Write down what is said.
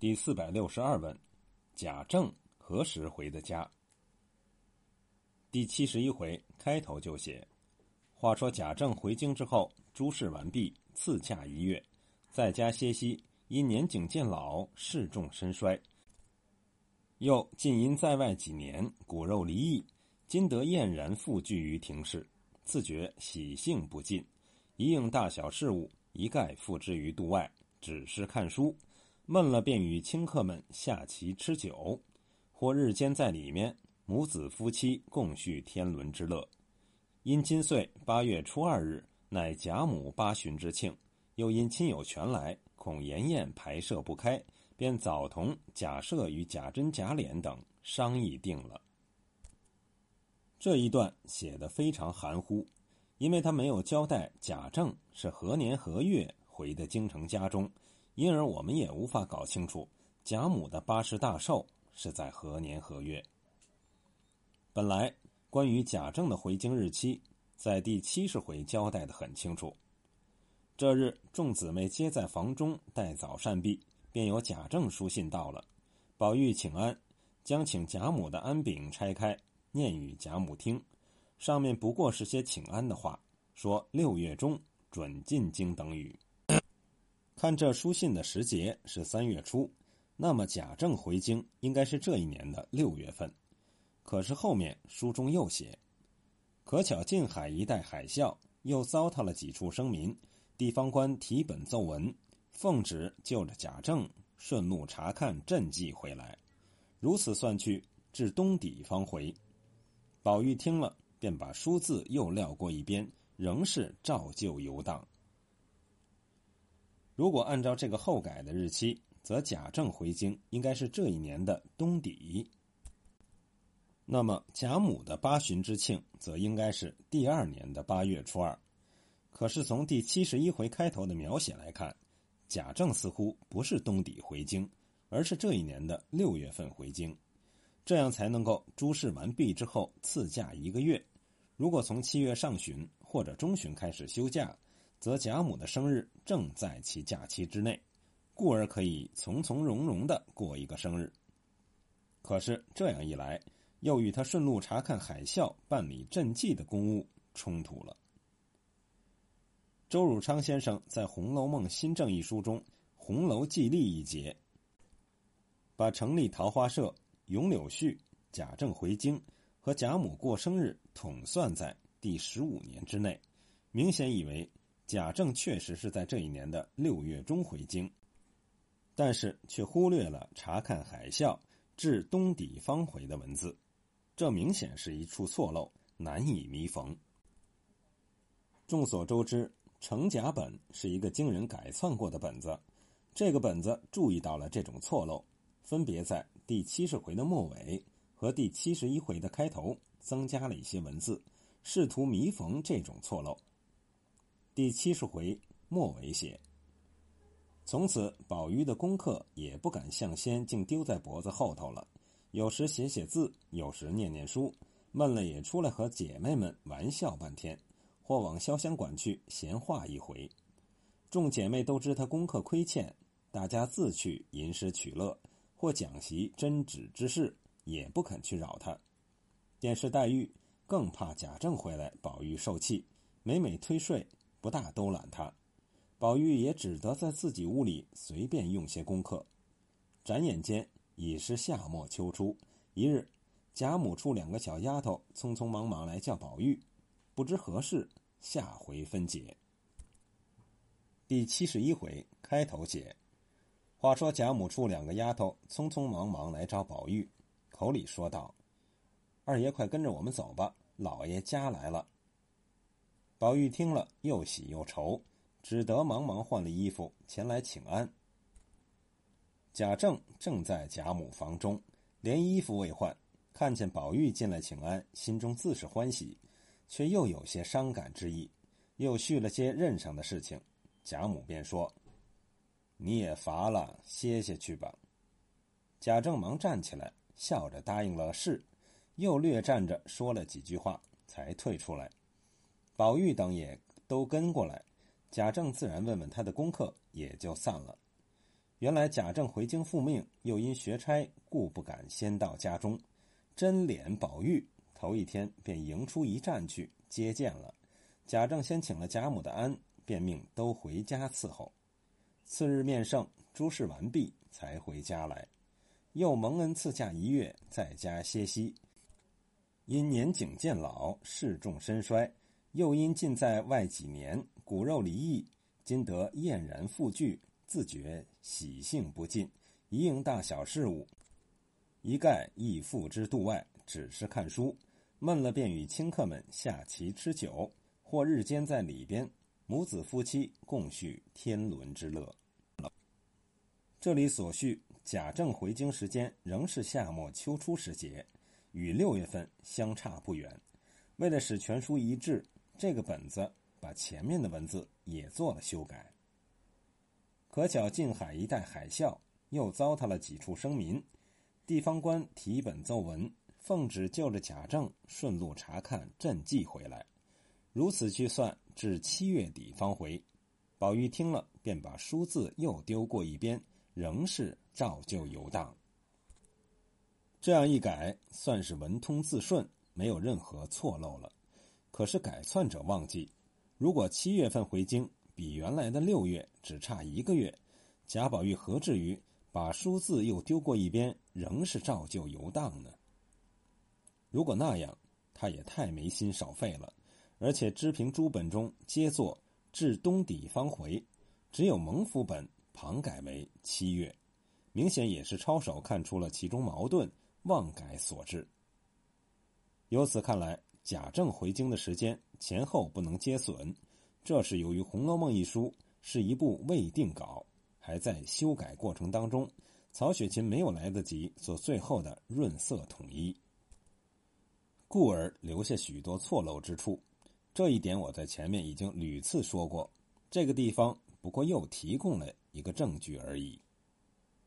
第四百六十二问：贾政何时回的家？第七十一回开头就写：话说贾政回京之后，诸事完毕，赐假一月，在家歇息。因年景渐老，事重身衰，又近因在外几年，骨肉离异，今得燕然复聚于庭室，自觉喜性不尽，一应大小事务，一概付之于度外，只是看书。闷了，便与亲客们下棋吃酒，或日间在里面，母子夫妻共叙天伦之乐。因今岁八月初二日，乃贾母八旬之庆，又因亲友全来，恐筵宴排设不开，便早同贾赦与贾珍、贾琏等商议定了。这一段写得非常含糊，因为他没有交代贾政是何年何月回的京城家中。因而我们也无法搞清楚贾母的八十大寿是在何年何月。本来关于贾政的回京日期，在第七十回交代的很清楚。这日众姊妹皆在房中待早膳毕，便有贾政书信到了。宝玉请安，将请贾母的安饼拆开，念与贾母听。上面不过是些请安的话，说六月中准进京等语。看这书信的时节是三月初，那么贾政回京应该是这一年的六月份。可是后面书中又写，可巧近海一带海啸，又糟蹋了几处生民，地方官提本奏文，奉旨就着贾政顺路查看赈济回来。如此算去，至冬底方回。宝玉听了，便把书字又撂过一边，仍是照旧游荡。如果按照这个后改的日期，则贾政回京应该是这一年的冬底。那么贾母的八旬之庆，则应该是第二年的八月初二。可是从第七十一回开头的描写来看，贾政似乎不是冬底回京，而是这一年的六月份回京，这样才能够诸事完毕之后赐假一个月。如果从七月上旬或者中旬开始休假。则贾母的生日正在其假期之内，故而可以从从容容的过一个生日。可是这样一来，又与他顺路查看海啸、办理赈济的公务冲突了。周汝昌先生在《红楼梦新政》一书中，《红楼记历》一节，把成立桃花社、咏柳絮、贾政回京和贾母过生日统算在第十五年之内，明显以为。贾政确实是在这一年的六月中回京，但是却忽略了查看海啸至东底方回的文字，这明显是一处错漏，难以弥缝。众所周知，程甲本是一个经人改篡过的本子，这个本子注意到了这种错漏，分别在第七十回的末尾和第七十一回的开头增加了一些文字，试图弥缝这种错漏。第七十回末尾写：从此宝玉的功课也不敢向先，竟丢在脖子后头了。有时写写字，有时念念书，闷了也出来和姐妹们玩笑半天，或往潇湘馆去闲话一回。众姐妹都知他功课亏欠，大家自去吟诗取乐，或讲习针指之事，也不肯去扰他。电视黛玉更怕贾政回来，宝玉受气，每每推睡。不大兜揽他，宝玉也只得在自己屋里随便用些功课。转眼间已是夏末秋初，一日，贾母出两个小丫头，匆匆忙忙来叫宝玉，不知何事，下回分解。第七十一回开头写：话说贾母出两个丫头，匆匆忙忙来找宝玉，口里说道：“二爷快跟着我们走吧，老爷家来了。”宝玉听了，又喜又愁，只得忙忙换了衣服前来请安。贾政正在贾母房中，连衣服未换，看见宝玉进来请安，心中自是欢喜，却又有些伤感之意，又叙了些任上的事情。贾母便说：“你也乏了，歇歇去吧。”贾政忙站起来，笑着答应了是，又略站着说了几句话，才退出来。宝玉等也都跟过来，贾政自然问问他的功课，也就散了。原来贾政回京复命，又因学差，故不敢先到家中。真脸宝玉头一天便迎出一站去接见了。贾政先请了贾母的安，便命都回家伺候。次日面圣，诸事完毕，才回家来。又蒙恩赐假一月，在家歇息。因年景渐老，事重身衰，又因近在外几年，骨肉离异，今得燕然复聚，自觉喜性不尽，一应大小事务，一概亦付之度外，只是看书，闷了便与亲客们下棋吃酒，或日间在里边，母子夫妻共叙天伦之乐。这里所叙。贾政回京时间仍是夏末秋初时节，与六月份相差不远。为了使全书一致，这个本子把前面的文字也做了修改。可巧近海一带海啸，又糟蹋了几处生民，地方官提本奏文，奉旨就着贾政顺路查看赈济回来。如此去算，至七月底方回。宝玉听了，便把书字又丢过一边。仍是照旧游荡，这样一改，算是文通字顺，没有任何错漏了。可是改算者忘记，如果七月份回京，比原来的六月只差一个月，贾宝玉何至于把书字又丢过一边，仍是照旧游荡呢？如果那样，他也太没心少肺了。而且支平诸本中皆作至冬底方回，只有蒙府本。旁改为七月，明显也是抄手看出了其中矛盾，妄改所致。由此看来，贾政回京的时间前后不能接损，这是由于《红楼梦》一书是一部未定稿，还在修改过程当中，曹雪芹没有来得及做最后的润色统一，故而留下许多错漏之处。这一点我在前面已经屡次说过，这个地方不过又提供了。一个证据而已。